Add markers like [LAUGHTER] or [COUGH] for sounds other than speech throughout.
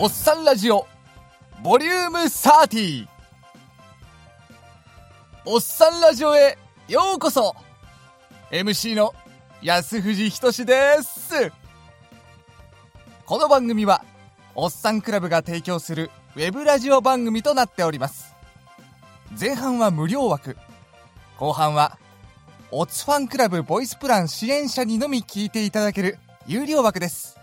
おっさんラジオボリューム30おっさんラジオへようこそ。MC の安藤仁です。この番組はおっさんクラブが提供するウェブラジオ番組となっております。前半は無料枠。後半はオツファンクラブボイスプラン支援者にのみ聞いていただける有料枠です。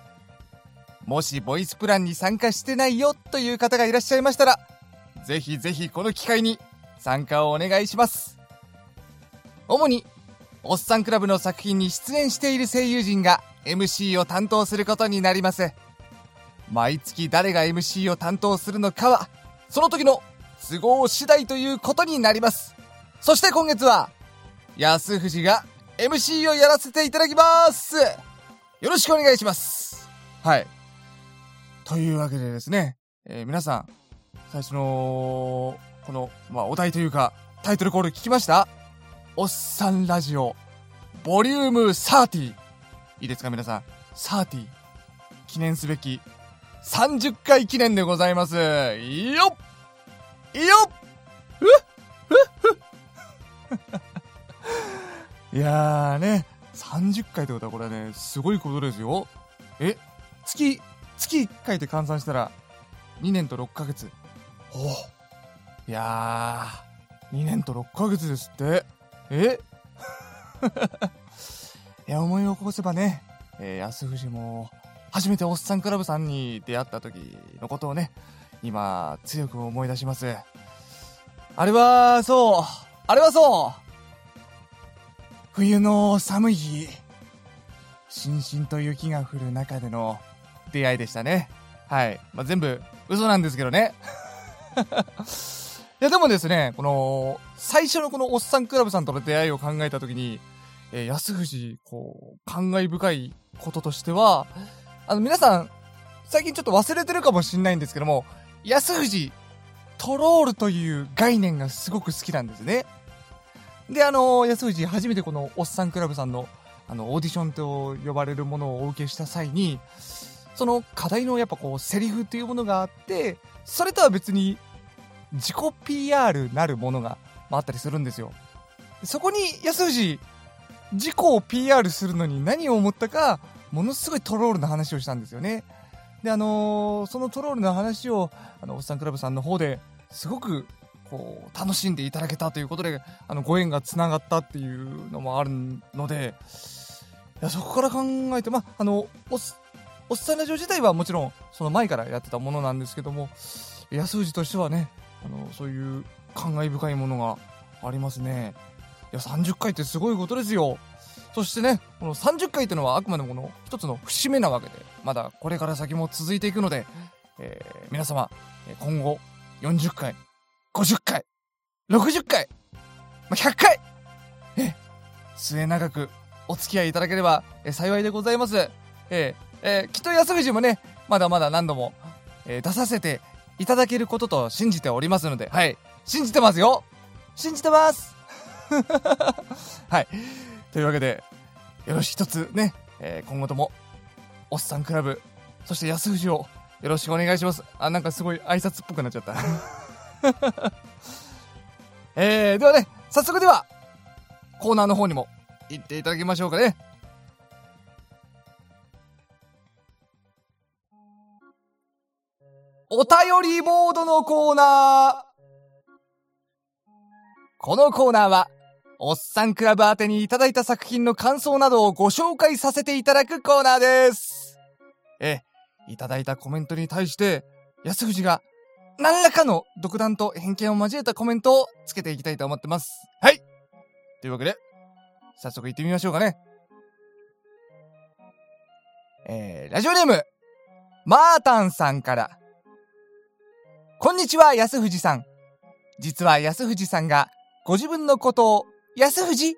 もしボイスプランに参加してないよという方がいらっしゃいましたら、ぜひぜひこの機会に参加をお願いします。主に、おっさんクラブの作品に出演している声優陣が MC を担当することになります。毎月誰が MC を担当するのかは、その時の都合次第ということになります。そして今月は、安藤が MC をやらせていただきますよろしくお願いしますはい。というわけでですね、えー、皆さん、最初の、この、まあ、お題というか、タイトルコール聞きました？おっさんラジオ、ボリューム30。いいですか皆さん？30。記念すべき、30回記念でございます。いいよいいよふっふっふ [LAUGHS] いやーね、30回ってことはこれはね、すごいことですよ。え月月1回で換算したら、2年と6ヶ月。おいやー、2年と6ヶ月ですって。え？[LAUGHS] いや、思い起こせばね、えー、安藤も、初めておっさんクラブさんに出会った時のことをね、今、強く思い出します。あれは、そう、あれはそう、冬の寒い日、しんしんと雪が降る中での出会いでしたね。はい。まあ、全部嘘なんですけどね。[LAUGHS] いや、でもですね、この、最初のこのおっさんクラブさんとの出会いを考えたときに、えー、安藤、こう、感慨深いこととしては、あの、皆さん、最近ちょっと忘れてるかもしんないんですけども、安藤、トロールという概念がすごく好きなんですね。で、あの、安藤、初めてこのおっさんクラブさんの、あの、オーディションと呼ばれるものをお受けした際に、その課題のやっぱこうセリフっていうものがあって、それとは別に自己 PR なるものがあったりするんですよ。そこに安藤、自己を PR するのに何を思ったか、ものすごいトロールの話をしたんですよね。で、あのー、そのトロールの話を、あの、おっさんクラブさんの方ですごく、こう、楽しんでいただけたということで、あの、ご縁が繋がったっていうのもあるので、いや、そこから考えて、まあ、あの、おっおっさんラジオ自体はもちろんその前からやってたものなんですけども安藤としてはねあのそういう感慨深いものがありますねいや30回ってすごいことですよそしてねこの30回ってのはあくまでもこの一つの節目なわけでまだこれから先も続いていくので、えー、皆様今後40回50回60回、ま100回え末永くお付き合いいただければ幸いでございます。ええー、きっと安藤もね、まだまだ何度も、えー、出させていただけることと信じておりますので、はい。信じてますよ信じてます [LAUGHS] はい。というわけで、よろし一つね、えー、今後とも、おっさんクラブ、そして安藤をよろしくお願いします。あ、なんかすごい挨拶っぽくなっちゃった。[LAUGHS] えー、ではね、早速では、コーナーの方にも行っていただきましょうかね。りモードのコーナー。このコーナーは、おっさんクラブ宛てにいただいた作品の感想などをご紹介させていただくコーナーです。え、いただいたコメントに対して、安藤が何らかの独断と偏見を交えたコメントをつけていきたいと思ってます。はい。というわけで、早速行ってみましょうかね。えー、ラジオネーム、マータンさんから、こんにちは、安藤さん。実は安藤さんがご自分のことを安藤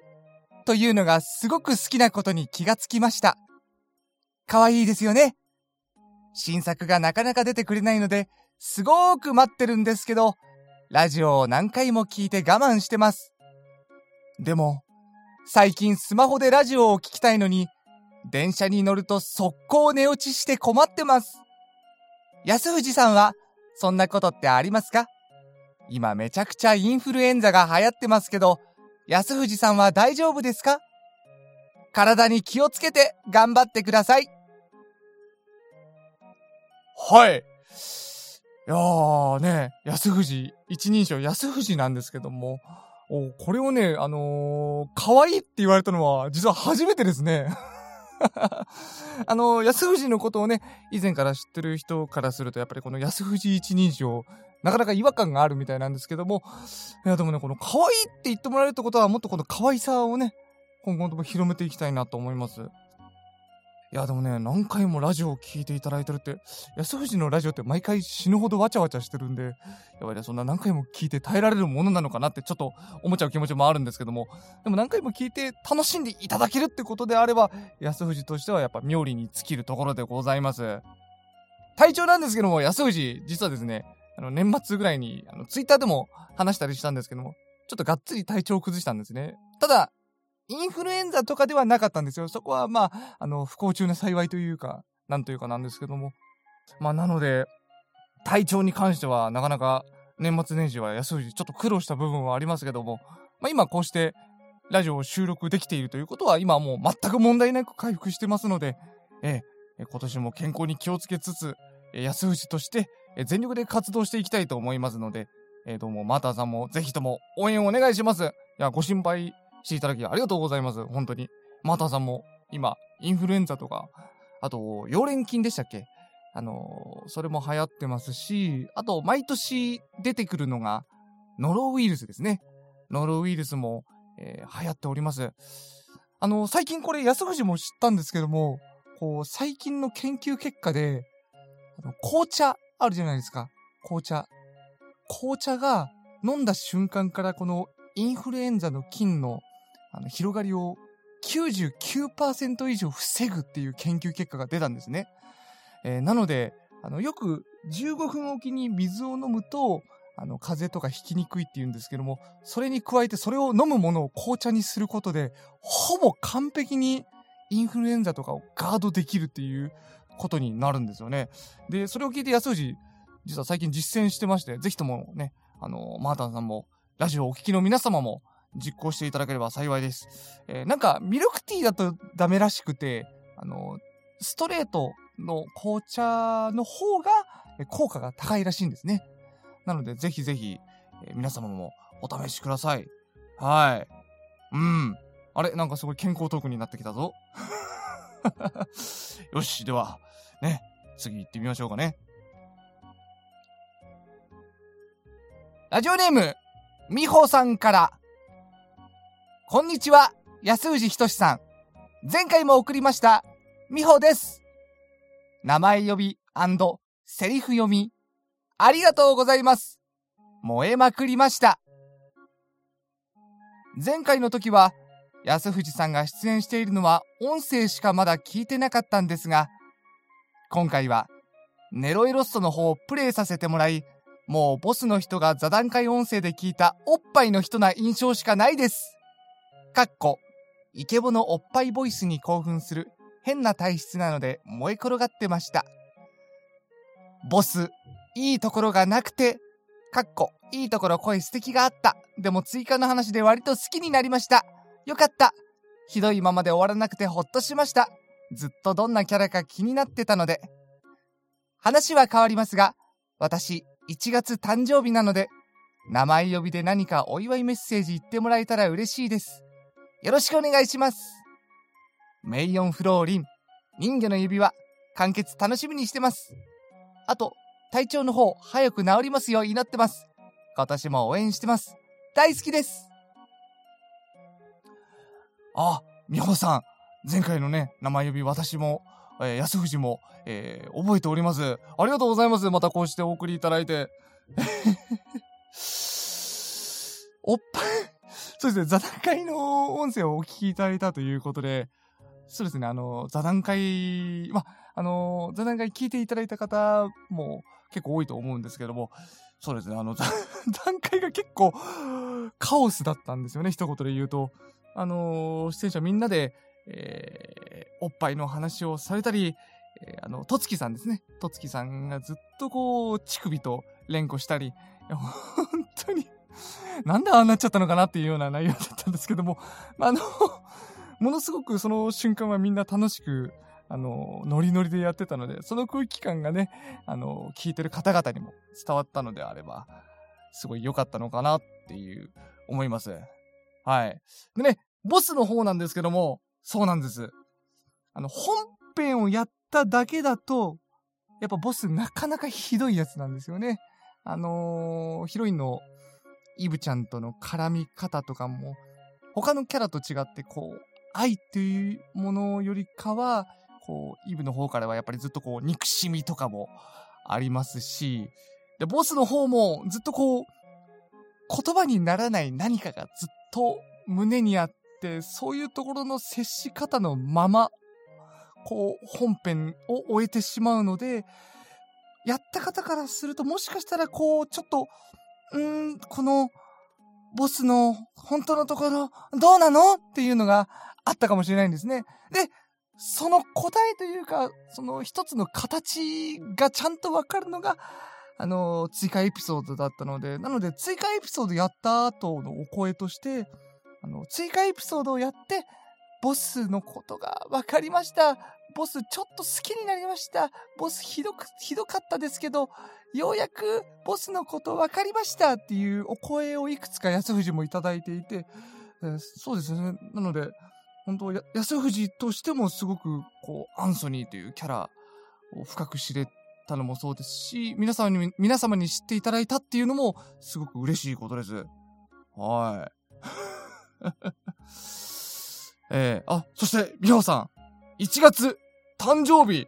というのがすごく好きなことに気がつきました。可愛いですよね。新作がなかなか出てくれないので、すごーく待ってるんですけど、ラジオを何回も聞いて我慢してます。でも、最近スマホでラジオを聞きたいのに、電車に乗ると速攻寝落ちして困ってます。安藤さんは、そんなことってありますか？今めちゃくちゃインフルエンザが流行ってますけど、安藤さんは大丈夫ですか？体に気をつけて頑張ってください。はい。いやーね、安藤、一人称安藤なんですけども、おこれをね、あのー、可愛いって言われたのは、実は初めてですね。[LAUGHS] あの、安藤のことをね、以前から知ってる人からすると、やっぱりこの安藤一人称、なかなか違和感があるみたいなんですけども、いや、でもね、この可愛いって言ってもらえるってことは、もっとこの可愛さをね、今後とも広めていきたいなと思います。いや、でもね、何回もラジオを聴いていただいてるって、安藤のラジオって毎回死ぬほどわちゃわちゃしてるんで、やばいね、そんな何回も聞いて耐えられるものなのかなってちょっと思っちゃう気持ちもあるんですけども、でも何回も聞いて楽しんでいただけるってことであれば、安藤としてはやっぱ妙利に尽きるところでございます。体調なんですけども、安藤、実はですね、あの、年末ぐらいに、あの、ツイッターでも話したりしたんですけども、ちょっとがっつり体調を崩したんですね。ただ、インフルエンザとかではなかったんですよ。そこはまあ、あの、不幸中の幸いというか、なんというかなんですけども。まあ、なので、体調に関してはなかなか年末年始は安藤ちょっと苦労した部分はありますけども、まあ今こうしてラジオを収録できているということは今はもう全く問題なく回復してますので、ええ、今年も健康に気をつけつつ、安藤として全力で活動していきたいと思いますので、えー、どうも、マーターさんもぜひとも応援お願いします。いや、ご心配していただきありがとうございます。本当に。マーターさんも今、インフルエンザとか、あと、溶連菌でしたっけ？あのー、それも流行ってますし、あと、毎年出てくるのが、ノロウイルスですね。ノロウイルスも、えー、流行っております。あのー、最近これ安藤も知ったんですけども、こう、最近の研究結果で、あの紅茶あるじゃないですか。紅茶。紅茶が飲んだ瞬間からこのインフルエンザの菌のあの広がりを99%以上防ぐっていう研究結果が出たんですね。えー、なので、あの、よく15分おきに水を飲むと、あの、風邪とかひきにくいって言うんですけども、それに加えてそれを飲むものを紅茶にすることで、ほぼ完璧にインフルエンザとかをガードできるっていうことになるんですよね。で、それを聞いて安藤、実は最近実践してまして、ぜひともね、あの、マータンさんも、ラジオをお聞きの皆様も、実行していただければ幸いです。えー、なんか、ミルクティーだとダメらしくて、あの、ストレートの紅茶の方が効果が高いらしいんですね。なので、ぜひぜひ、えー、皆様もお試しください。はい。うん。あれ？なんかすごい健康トークになってきたぞ。[LAUGHS] よし、では、ね、次行ってみましょうかね。ラジオネーム、みほさんから。こんにちは、安藤ひとしさん。前回も送りました、みほです。名前呼びセリフ読み、ありがとうございます。燃えまくりました。前回の時は、安藤さんが出演しているのは音声しかまだ聞いてなかったんですが、今回はネロエロストの方をプレイさせてもらい、もうボスの人が座談会音声で聞いたおっぱいの人な印象しかないです。かっこ、イケボのおっぱいボイスに興奮する変な体質なので燃え転がってました。ボス、いいところがなくて、かっこ、いいところ声素敵があった。でも追加の話で割と好きになりました。よかった。ひどいままで終わらなくてほっとしました。ずっとどんなキャラか気になってたので。話は変わりますが、私、1月誕生日なので、名前呼びで何かお祝いメッセージ言ってもらえたら嬉しいです。よろしくお願いします。メイヨンフローリン、人魚の指輪、完結楽しみにしてます。あと、体調の方、早く治りますよう祈ってます。今年も応援してます。大好きです。あ、美穂さん。前回のね、名前呼び私も、えー、安藤も、えー、覚えております。ありがとうございます。またこうしてお送りいただいて。[LAUGHS] おっぱい、そうですね、座談会の音声をお聞きいただいたということで、そうですね、あの、座談会、ま、あの、座談会聞いていただいた方も結構多いと思うんですけども、そうですね、あの、座 [LAUGHS] 談会が結構カオスだったんですよね、一言で言うと。あの、出演者みんなで、えー、おっぱいの話をされたり、えー、あの、とつきさんですね。とつきさんがずっとこう、乳首と連呼したり、本当になんでああなっちゃったのかなっていうような内容だったんですけども、あ、あのものすごくその瞬間はみんな楽しく、あの、ノリノリでやってたので、その空気感がね、あの、聞いてる方々にも伝わったのであれば、すごい良かったのかなっていう思います。はい。でね、ボスの方なんですけども、そうなんです。あの、本編をやっただけだと、やっぱボスなかなかひどいやつなんですよね。あのー、ヒロインのイブちゃんとの絡み方とかも、他のキャラと違って、こう、愛っていうものよりかは、こう、イブの方からはやっぱりずっとこう、憎しみとかもありますし、で、ボスの方もずっとこう、言葉にならない何かがずっと胸にあって、そういうところの接し方のまま、こう、本編を終えてしまうので、やった方からするともしかしたらこう、ちょっと、ん、この、ボスの本当のところ、どうなの？っていうのがあったかもしれないんですね。で、その答えというか、その一つの形がちゃんとわかるのが、あの、追加エピソードだったので、なので追加エピソードやった後のお声として、あの、追加エピソードをやって、ボスのことが分かりました。ボスちょっと好きになりました。ボスひどく、ひどかったですけど、ようやくボスのこと分かりましたっていうお声をいくつか安藤もいただいていて、えー、そうですね。なので、本当安藤としてもすごく、こう、アンソニーというキャラを深く知れたのもそうですし、皆様に、皆様に知っていただいたっていうのも、すごく嬉しいことです。はい。[LAUGHS] えー、あ、そして、みほさん、1月、誕生日、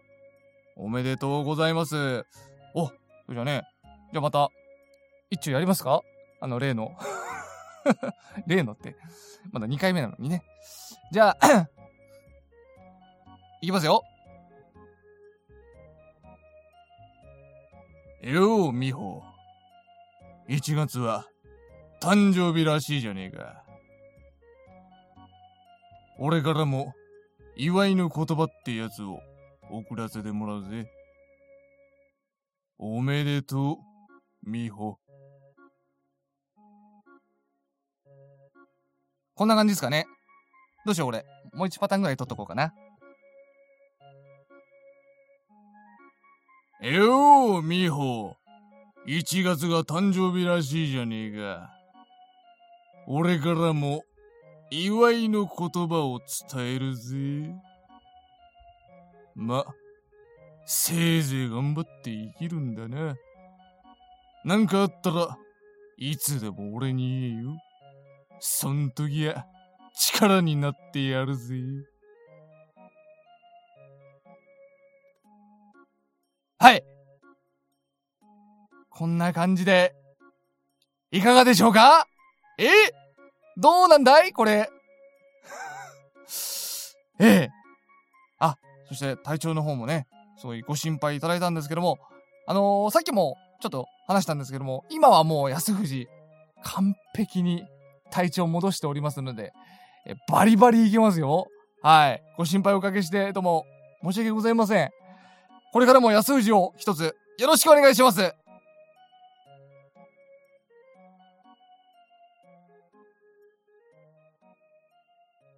おめでとうございます。お、それじゃね、じゃあまた、一丁やりますか？あの、例の。[LAUGHS] 例のって、まだ2回目なのにね。じゃあ [COUGHS] いきますよ。よう、美穂。1月は、誕生日らしいじゃねえか。俺からも、祝いの言葉ってやつを送らせてもらうぜ。おめでとう、美穂。こんな感じですかね。どうしよう、俺。もう1パターンぐらい取っとこうかな。よう、みほ。1月が誕生日らしいじゃねえか。俺からも、祝いの言葉を伝えるぜ。ま、せいぜい頑張って生きるんだな。なんかあったら、いつでも俺に言えよ。そん時は、力になってやるぜ。はい。こんな感じで、いかがでしょうか？え？どうなんだい？これ。[LAUGHS] ええ。あ、そして体調の方もね、そういうご心配いただいたんですけども、あのー、さっきもちょっと話したんですけども、今はもう安藤、完璧に体調戻しておりますので、えバリバリいけますよ。はい。ご心配おかけして、どうも申し訳ございません。これからも安藤を一つよろしくお願いします。